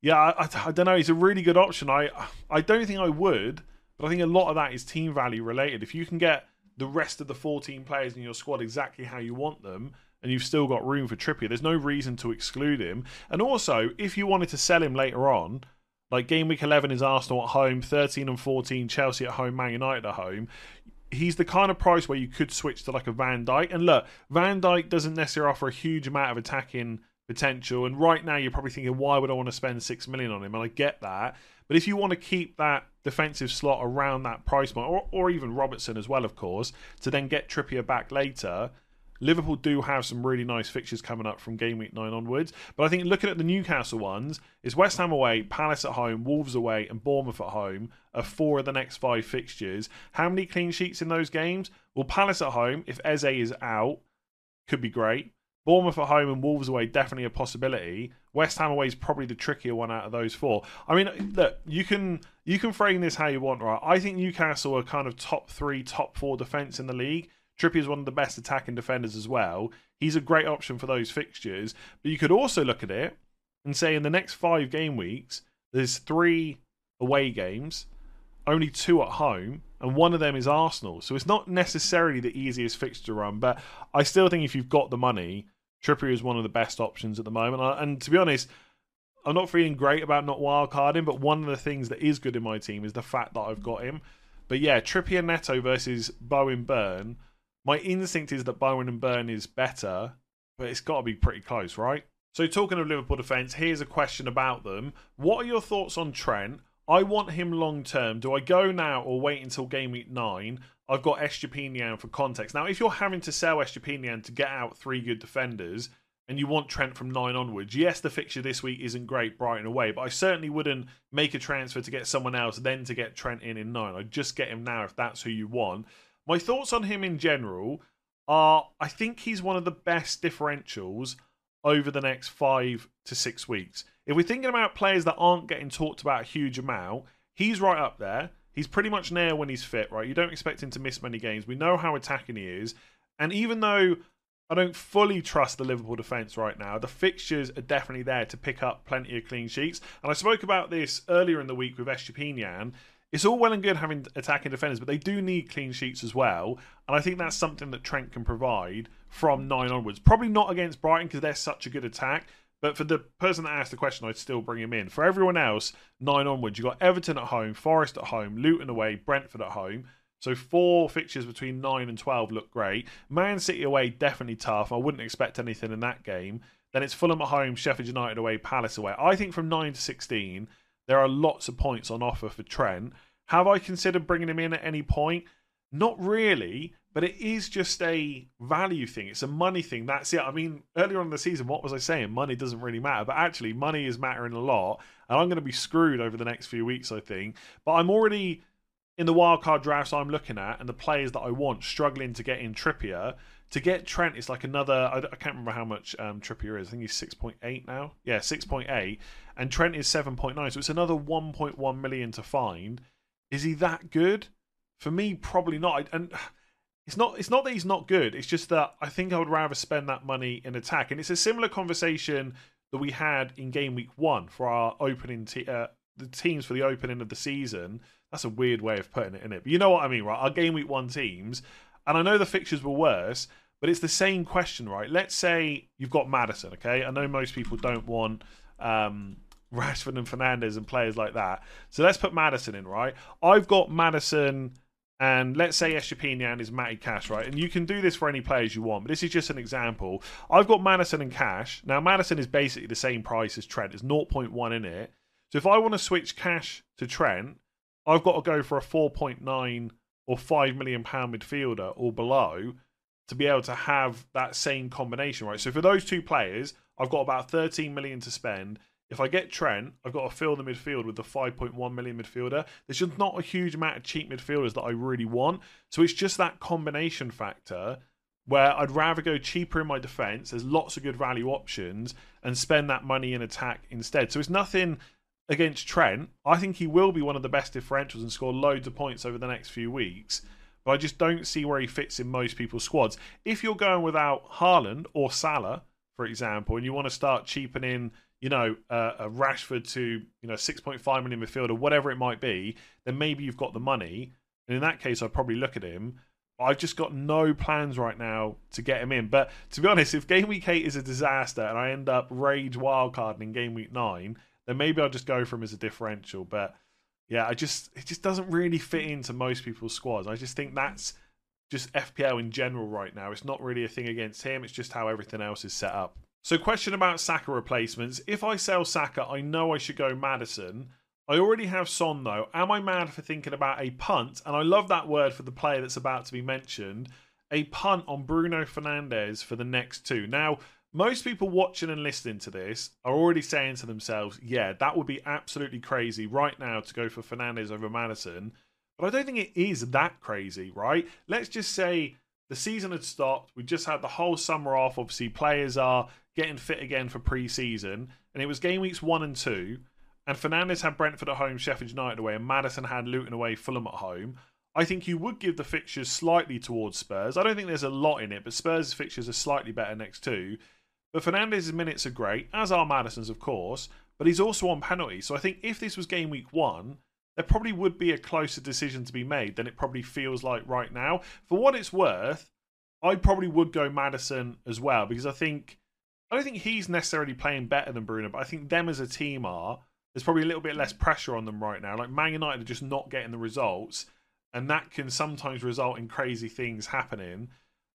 yeah, I, I don't know. He's a really good option. I I don't think I would, but I think a lot of that is team value related. If you can get the rest of the 14 players in your squad exactly how you want them, and you've still got room for Trippier. There's no reason to exclude him. And also, if you wanted to sell him later on, like game week 11 is Arsenal at home, 13 and 14 Chelsea at home, Man United at home. He's the kind of price where you could switch to like a Van Dijk. And look, Van Dijk doesn't necessarily offer a huge amount of attacking potential. And right now, you're probably thinking, why would I want to spend six million on him? And I get that. But if you want to keep that defensive slot around that price point, or, or even Robertson as well, of course, to then get Trippier back later, Liverpool do have some really nice fixtures coming up from game week nine onwards. But I think looking at the Newcastle ones, it's West Ham away, Palace at home, Wolves away, and Bournemouth at home are four of the next five fixtures. How many clean sheets in those games? Well, Palace at home, if Eze is out, could be great. Bournemouth at home and Wolves away definitely a possibility. West Ham away is probably the trickier one out of those four. I mean, look, you can you can frame this how you want, right? I think Newcastle are kind of top three, top four defence in the league. Trippier is one of the best attacking defenders as well. He's a great option for those fixtures. But you could also look at it and say in the next five game weeks, there's three away games, only two at home, and one of them is Arsenal. So it's not necessarily the easiest fixture to run, but I still think if you've got the money, Trippier is one of the best options at the moment. And to be honest, I'm not feeling great about not wildcarding, but one of the things that is good in my team is the fact that I've got him. But yeah, Trippier Neto versus Bowen Burn. My instinct is that Bowen and Burn is better, but it's got to be pretty close, right? So, talking of Liverpool defence, here's a question about them. What are your thoughts on Trent? I want him long term. Do I go now or wait until game week nine? I've got Estupiñán for context. Now, if you're having to sell Estupiñán to get out three good defenders and you want Trent from nine onwards, yes, the fixture this week isn't great, Brighton away, but I certainly wouldn't make a transfer to get someone else, then to get Trent in in nine. I'd just get him now if that's who you want. My thoughts on him in general are I think he's one of the best differentials over the next five to six weeks. If we're thinking about players that aren't getting talked about a huge amount, he's right up there. He's pretty much nail when he's fit, right? You don't expect him to miss many games. We know how attacking he is. And even though I don't fully trust the Liverpool defence right now, the fixtures are definitely there to pick up plenty of clean sheets. And I spoke about this earlier in the week with Estupiñán. It's all well and good having attacking defenders, but they do need clean sheets as well. And I think that's something that Trent can provide from nine onwards. Probably not against Brighton because they're such a good attack, but for the person that asked the question, I'd still bring him in. For everyone else, nine onwards, you've got Everton at home, Forest at home, Luton away, Brentford at home. So four fixtures between nine and twelve look great. Man City away, definitely tough. I wouldn't expect anything in that game. Then it's Fulham at home, Sheffield United away, Palace away. I think from nine to sixteen, there are lots of points on offer for Trent. Have I considered bringing him in at any point? Not really, but it is just a value thing. It's a money thing. That's it. I mean, earlier on in the season, what was I saying? Money doesn't really matter, but actually, money is mattering a lot. And I'm going to be screwed over the next few weeks, I think. But I'm already in the wildcard drafts I'm looking at and the players that I want struggling to get in Trippier. To get Trent is like another. I, I can't remember how much um, Trippier is. I think he's six point eight now. Yeah, six point eight, and Trent is seven point nine. So it's another one point one million to find. Is he that good? For me, probably not. And it's not it's not that he's not good. It's just that I think I would rather spend that money in attack. And it's a similar conversation that we had in game week one for our opening te- uh, the teams for the opening of the season. That's a weird way of putting it in it, but you know what I mean, right? Our game week one teams, and I know the fixtures were worse, but it's the same question, right? Let's say you've got Maddison, okay? I know most people don't want um, [laughs] Rashford and Fernandes and players like that, so let's put Maddison in, right? I've got Maddison and let's say Estupiñán is Matty Cash, right? And you can do this for any players you want, but this is just an example. I've got Maddison and Cash. Now, Maddison is basically the same price as Trent. There's 0.1 in it. So if I want to switch cash to Trent, I've got to go for a 4.9 or 5 million pound midfielder or below to be able to have that same combination, right? So for those two players, I've got about 13 million to spend. If I get Trent, I've got to fill the midfield with the 5.1 million midfielder. There's just not a huge amount of cheap midfielders that I really want. So it's just that combination factor where I'd rather go cheaper in my defence. There's lots of good value options and spend that money in attack instead. So it's nothing against Trent. I think he will be one of the best differentials and score loads of points over the next few weeks. But I just don't see where he fits in most people's squads. If you're going without Haaland or Salah, for example, and you want to start cheapening, you know, uh, a Rashford to you know 6.5 million midfielder, whatever it might be, then maybe you've got the money. And in that case, I'd probably look at him. I've just got no plans right now to get him in. But to be honest, if game week eight is a disaster and I end up rage wildcarding in game week nine, then maybe I'll just go for him as a differential. But yeah, I just it just doesn't really fit into most people's squads. I just think that's just FPL in general right now. It's not really a thing against him. It's just how everything else is set up. So, question about Saka replacements. If I sell Saka, I know I should go Maddison. I already have Son though. Am I mad for thinking about a punt? And I love that word for the player that's about to be mentioned. A punt on Bruno Fernandes for the next two. Now, most people watching and listening to this are already saying to themselves, yeah, that would be absolutely crazy right now to go for Fernandes over Maddison. But I don't think it is that crazy, right? Let's just say the season had stopped. We just had the whole summer off. Obviously, players are getting fit again for pre season. And it was game weeks one and two. And Fernandes had Brentford at home, Sheffield United away, and Maddison had Luton away, Fulham at home. I think you would give the fixtures slightly towards Spurs. I don't think there's a lot in it, but Spurs' fixtures are slightly better next two. But Fernandes's minutes are great, as are Maddison's, of course, but he's also on penalty. So I think if this was game week one, there probably would be a closer decision to be made than it probably feels like right now. For what it's worth, I probably would go Maddison as well because I think I don't think he's necessarily playing better than Bruno, but I think them as a team are. There's probably a little bit less mm. pressure on them right now. Like Man United are just not getting the results, and that can sometimes result in crazy things happening.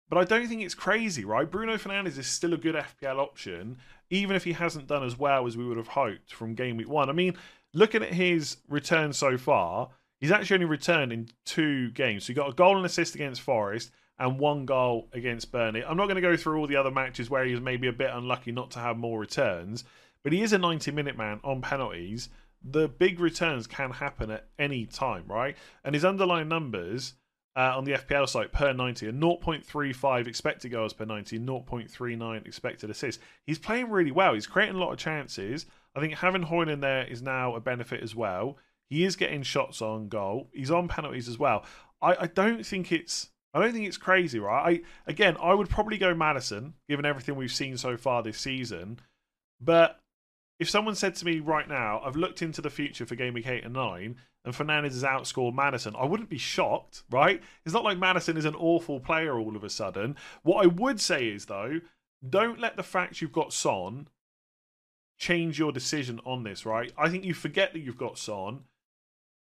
But I don't think it's crazy, right? Bruno Fernandes is still a good FPL option, even if he hasn't done as well as we would have hoped from game week one. I mean, looking at his return so far, he's actually only returned in two games. So he got a goal and assist against Forest and one goal against Burnley. I'm not going to go through all the other matches where he was maybe a bit unlucky not to have more returns, but he is a 90 minute man on penalties. The big returns can happen at any time, right? And his underlying numbers uh, on the FPL site per 90 and 0.35 expected goals per 90, 0.39 expected assists. He's playing really well. He's creating a lot of chances. I think having Højlund there is now a benefit as well. He is getting shots on goal. He's on penalties as well. I, I don't think it's I don't think it's crazy, right? I again I would probably go Maddison, given everything we've seen so far this season. But if someone said to me right now, I've looked into the future for game week eight and nine, and Fernandes has outscored Maddison, I wouldn't be shocked, right? It's not like Maddison is an awful player all of a sudden. What I would say is, though, don't let the fact you've got Son change your decision on this, right? I think you forget that you've got Son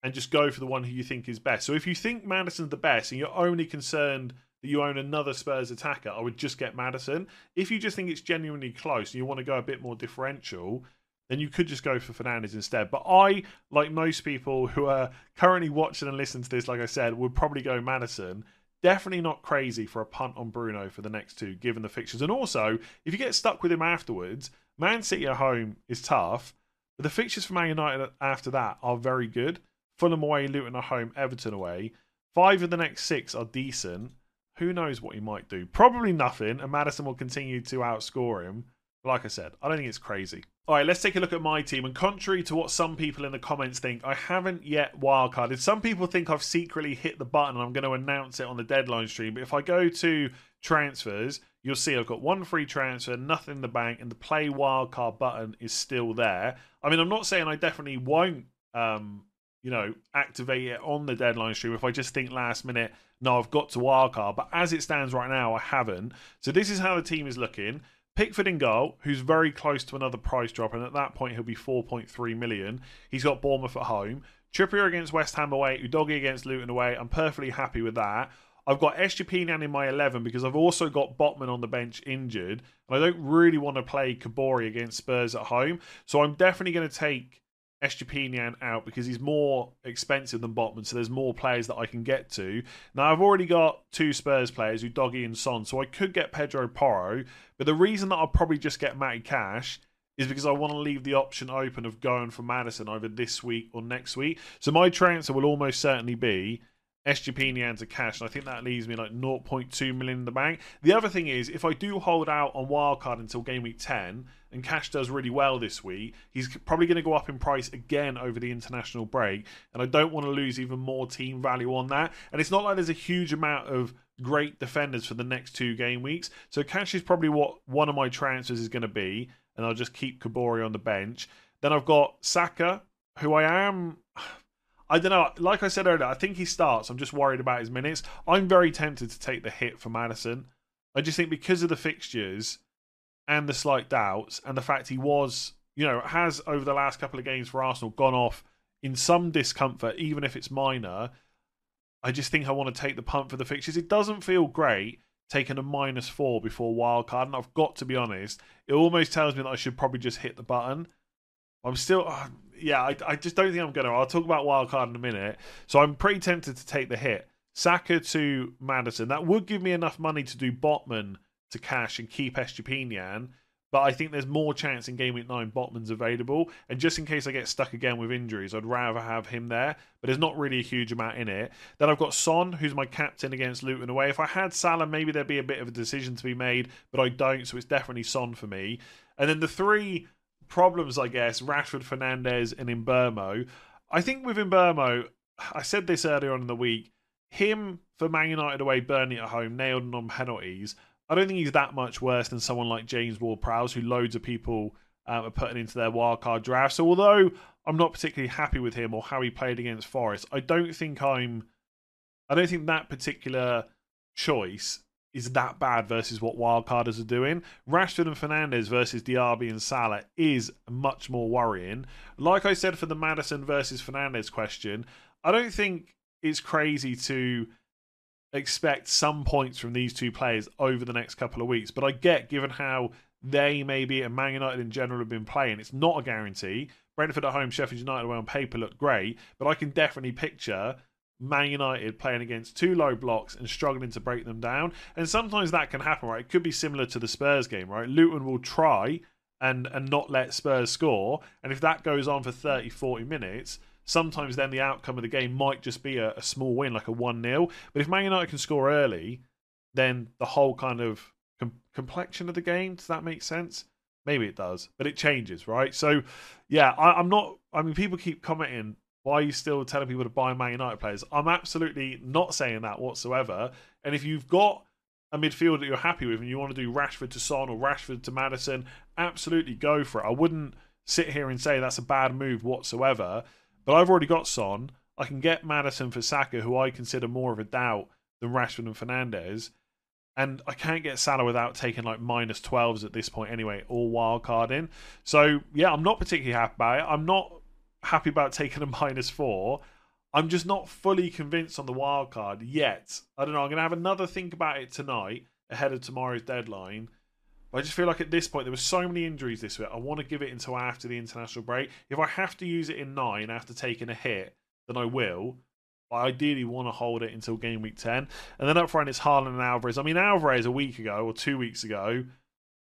and just go for the one who you think is best. So if you think Maddison's the best and you're only concerned that you own another Spurs attacker, I would just get Maddison. If you just think it's genuinely close and you want to go a bit more differential, then you could just go for Fernandes instead. But I, like most people who are currently watching and listening to this, like I said, would probably go Maddison. Definitely not crazy for a punt on Bruno for the next two, given the fixtures. And also, if you get stuck with him afterwards, Man City at home is tough, but the fixtures for Man United after that are very good. Fulham away, Luton at home, Everton away. Five of the next six are decent. Who knows what he might do? Probably nothing, and Maddison will continue to outscore him. Like I said, I don't think it's crazy. All right, let's take a look at my team. And contrary to what some people in the comments think, I haven't yet wildcarded. Some people think I've secretly hit the button and I'm going to announce it on the deadline stream. But if I go to transfers, you'll see I've got one free transfer, nothing in the bank, and the play wildcard button is still there. I mean, I'm not saying I definitely won't, um, you know, activate it on the deadline stream if I just think last minute, no, I've got to wildcard. But as it stands right now, I haven't. So this is how the team is looking. Pickford in goal, who's very close to another price drop, and at that point he'll be 4.3 million. He's got Bournemouth at home. Trippier against West Ham away, Udogie against Luton away. I'm perfectly happy with that. I've got Estupiñán in my 11 because I've also got Botman on the bench injured, and I don't really want to play Kaboré against Spurs at home. So I'm definitely going to take Estupiñán out because he's more expensive than Botman, so there's more players that I can get to. Now, I've already got two Spurs players, Udogie and Son, so I could get Pedro Porro, but the reason that I'll probably just get Matty Cash is because I want to leave the option open of going for Maddison either this week or next week. So my transfer will almost certainly be Estupiñán to cash, and I think that leaves me like 0.2 million in the bank. The other thing is, if I do hold out on wildcard until game week 10, and cash does really well this week, he's probably going to go up in price again over the international break, and I don't want to lose even more team value on that. And it's not like there's a huge amount of great defenders for the next two game weeks, so cash is probably what one of my transfers is going to be, and I'll just keep Kaboré on the bench. Then I've got Saka, who I am I don't know. Like I said earlier, I think he starts. I'm just worried about his minutes. I'm very tempted to take the hit for Maddison. I just think because of the fixtures and the slight doubts and the fact he was, you know, has over the last couple of games for Arsenal gone off in some discomfort, even if it's minor. I just think I want to take the punt for the fixtures. It doesn't feel great taking a minus four before wildcard, and I've got to be honest, it almost tells me that I should probably just hit the button. I'm still, uh, yeah, I, I just don't think I'm going to. I'll talk about wildcard in a minute. So I'm pretty tempted to take the hit. Saka to Maddison. That would give me enough money to do Botman to cash and keep Estupiñán. But I think there's more chance in game week nine Botman's available. And just in case I get stuck again with injuries, I'd rather have him there. But there's not really a huge amount in it. Then I've got Son, who's my captain against Luton away. If I had Salah, maybe there'd be a bit of a decision to be made, but I don't. So it's definitely Son for me. And then the three problems, I guess, Rashford, Fernandes, and Mbeumo. I think with Mbeumo, I said this earlier on in the week, him for Man United away, Burnley at home, nailed on penalties. I don't think he's that much worse than someone like James Ward-Prowse, who loads of people um, are putting into their wildcard draft. So although I'm not particularly happy with him or how he played against Forest, I don't think I'm. I don't think that particular choice is that bad versus what wildcarders are doing. Rashford and Fernandes versus Diaby and Salah is much more worrying. Like I said for the Maddison versus Fernandes question, I don't think it's crazy to expect some points from these two players over the next couple of weeks. But I get, given how they maybe and Man United in general have been playing, it's not a guarantee. Brentford at home, Sheffield United away on paper look great, but I can definitely picture Man United playing against two low blocks and struggling to break them down. And sometimes that can happen, right? It could be similar to the Spurs game, right? Luton will try and and not let Spurs score. And if that goes on for 30, 40 minutes, sometimes then the outcome of the game might just be a, a small win, like a 1 0. But if Man United can score early, then the whole kind of com- complexion of the game, does that make sense? Maybe it does, but it changes, right? So, yeah, I, I'm not. I mean, people keep commenting why are you still telling people to buy Man United players? I'm absolutely not saying that whatsoever. And if you've got a midfield that you're happy with and you want to do Rashford to Son or Rashford to Maddison, absolutely go for it. I wouldn't sit here and say that's a bad move whatsoever. But I've already got Son. I can get Maddison for Saka, who I consider more of a doubt than Rashford and Fernandes. And I can't get Salah without taking like minus 12s at this point anyway, all wild card in. So, yeah, I'm not particularly happy about it. I'm not happy about taking a minus four. I'm just not fully convinced on the wild card yet. I don't know. I'm going to have another think about it tonight ahead of tomorrow's deadline. But I just feel like at this point there were so many injuries this week. I want to give it until after the international break. If I have to use it in nine after taking a hit, then I will. I ideally want to hold it until game week 10. And then up front, it's Haaland and Alvarez. I mean, Alvarez a week ago or two weeks ago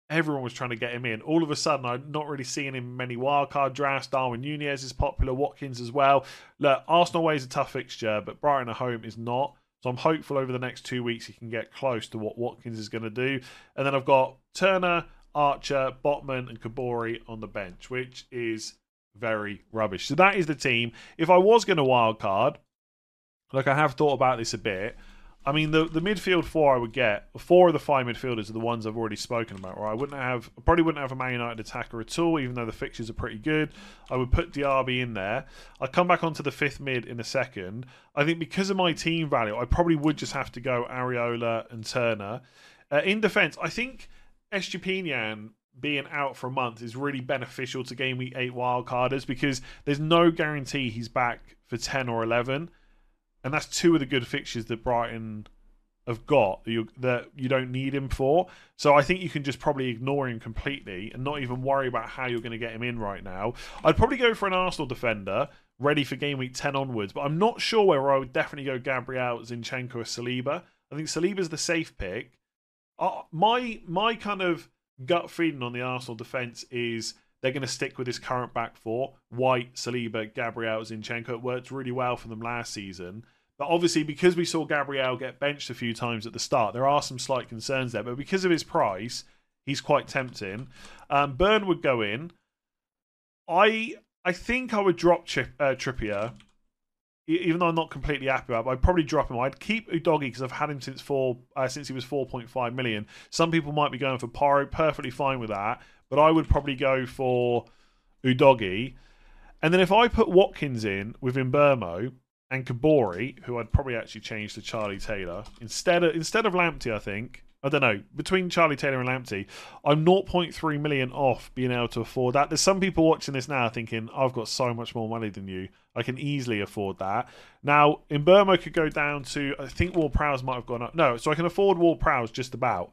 everyone was trying to get him in. All of a sudden, I'm not really seeing him many wildcard drafts. Darwin Nunez is popular, Watkins as well. Look, Arsenal away is a tough fixture, but Brighton at home is not. So I'm hopeful over the next two weeks he can get close to what Watkins is going to do. And then I've got Turner, Archer, Botman, and Kaboré on the bench, which is very rubbish. So that is the team. If I was going to wildcard, like I have thought about this a bit, I mean, the the midfield four I would get, four of the five midfielders are the ones I've already spoken about. Right, I wouldn't have, probably wouldn't have a Man United attacker at all, even though the fixtures are pretty good. I would put Diaby in there. I'll come back onto the fifth mid in a second. I think because of my team value, I probably would just have to go Areola and Turner. Uh, in defence, I think Estupiñán being out for a month is really beneficial to game week eight wildcarders because there's no guarantee he's back for ten or eleven and that's two of the good fixtures that Brighton have got that you, that you don't need him for. So I think you can just probably ignore him completely and not even worry about how you're going to get him in right now. I'd probably go for an Arsenal defender ready for game week 10 onwards, but I'm not sure where I would definitely go Gabriel, Zinchenko, or Saliba. I think Saliba's the safe pick. Uh, my my kind of gut feeling on the Arsenal defence is they're going to stick with this current back four: White, Saliba, Gabriel, Zinchenko. It worked really well for them last season. But obviously, because we saw Gabriel get benched a few times at the start, there are some slight concerns there. But because of his price, he's quite tempting. Um, Burn would go in. I I think I would drop Chip, uh, Trippier, even though I'm not completely happy about. it, I'd probably drop him. I'd keep Udogie because I've had him since four uh, since he was 4.5 million. Some people might be going for Porro, perfectly fine with that. But I would probably go for Udogie. And then if I put Watkins in with Mbeumo, and Kaboré, who I'd probably actually change to Charlie Taylor instead of instead of Lamptey. I think I don't know between Charlie Taylor and Lamptey, I'm 0.3 million off being able to afford that. There's some people watching this now thinking I've got so much more money than you. I can easily afford that. Now Mbeumo could go down to I think Ward-Prowse might have gone up. No, so I can afford Ward-Prowse just about.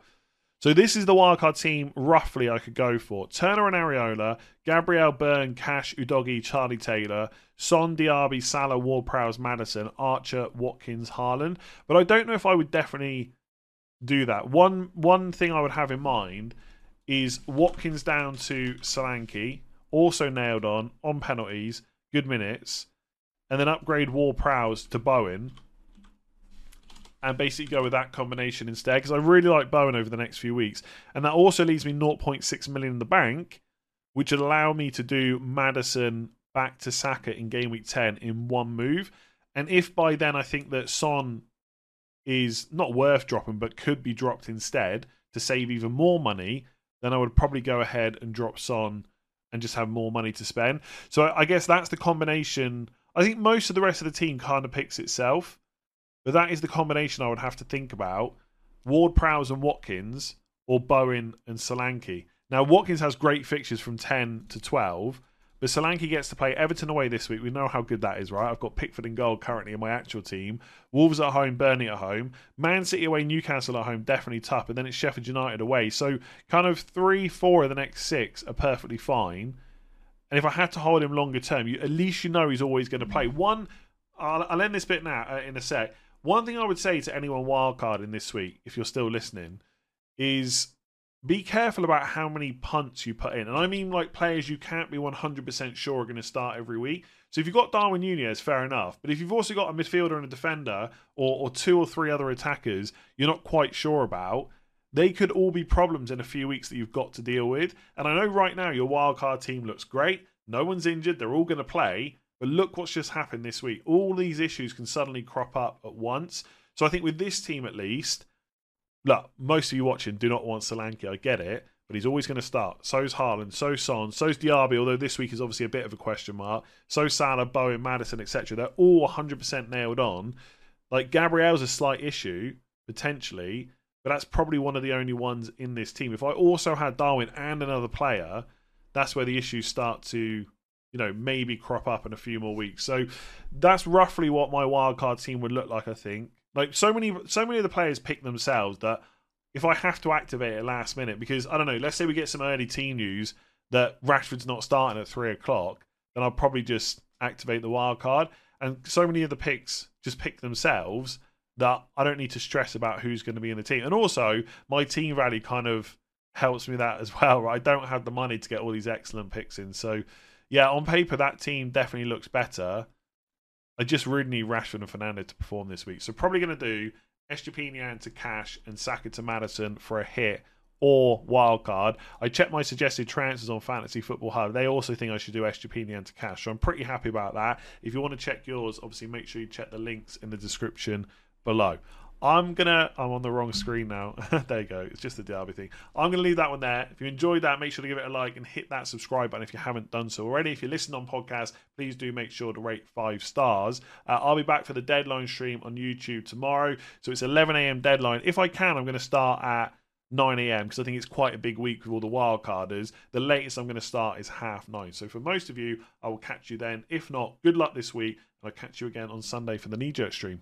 So this is the wildcard team roughly I could go for. Turner and Areola, Gabriel Burn, Cash, Udogie, Charlie Taylor, Son, Diaby, Salah, Ward-Prowse, Maddison, Archer, Watkins, Haaland. But I don't know if I would definitely do that. One one thing I would have in mind is Watkins down to Solanke, also nailed on, on penalties, good minutes, and then upgrade Ward-Prowse to Bowen and basically go with that combination instead because I really like Bowen over the next few weeks. And that also leaves me 0.6 million in the bank, which would allow me to do Maddison back to Saka in game week 10 in one move. And if by then I think that Son is not worth dropping but could be dropped instead to save even more money, then I would probably go ahead and drop Son and just have more money to spend. So I guess that's the combination. I think most of the rest of the team kind of picks itself. But that is the combination I would have to think about. Ward Prowse and Watkins, or Bowen and Solanke. Now, Watkins has great fixtures from 10 to 12, but Solanke gets to play Everton away this week. We know how good that is, right? I've got Pickford and goal currently in my actual team. Wolves at home, Burnley at home. Man City away, Newcastle at home, definitely tough. And then it's Sheffield United away. So, kind of three, four of the next six are perfectly fine. And if I had to hold him longer term, you, at least you know he's always going to play. One, I'll, I'll end this bit now uh, in a sec. One thing I would say to anyone wildcarding this week, if you're still listening, is be careful about how many punts you put in. And I mean like players you can't be 100% sure are going to start every week. So if you've got Darwin Nunez, fair enough. But if you've also got a midfielder and a defender, or, or two or three other attackers you're not quite sure about, they could all be problems in a few weeks that you've got to deal with. And I know right now your wildcard team looks great. No one's injured. They're all going to play. But look what's just happened this week. All these issues can suddenly crop up at once. So I think with this team at least, look, most of you watching do not want Solanke. I get it. But he's always going to start. So's Haaland, so's Son, so's Diaby, although this week is obviously a bit of a question mark. So Salah, Bowen, Maddison, etc. They're all 100% nailed on. Like Gabriel's a slight issue, potentially, but that's probably one of the only ones in this team. If I also had Darwin and another player, that's where the issues start to you know, maybe crop up in a few more weeks. So that's roughly what my wildcard team would look like, I think. Like so many so many of the players pick themselves that if I have to activate it last minute, because I don't know, let's say we get some early team news that Rashford's not starting at three o'clock, then I'll probably just activate the wild card. And so many of the picks just pick themselves that I don't need to stress about who's going to be in the team. And also, my team rally kind of helps me that as well. Right? I don't have the money to get all these excellent picks in, so yeah, on paper that team definitely looks better. I just really need Rashford and Fernando to perform this week. So probably going to do Estupiñán to Cash and Saka to Maddison for a hit or wildcard. I checked my suggested transfers on Fantasy Football Hub. They also think I should do Estupiñán to Cash. So I'm pretty happy about that. If you want to check yours, obviously make sure you check the links in the description below. I'm gonna. I'm on the wrong screen now. [laughs] there you go. It's just the Derby thing. I'm gonna leave that one there. If you enjoyed that, make sure to give it a like and hit that subscribe button if you haven't done so already. If you listen on podcast, please do make sure to rate five stars. Uh, I'll be back for the deadline stream on YouTube tomorrow. So it's 11 a.m. deadline. If I can, I'm to start at 9 a.m. because I think it's quite a big week with all the wildcarders. The latest I'm to start is half nine. So for most of you, I will catch you then. If not, good luck this week, and I'll catch you again on Sunday for the knee jerk stream.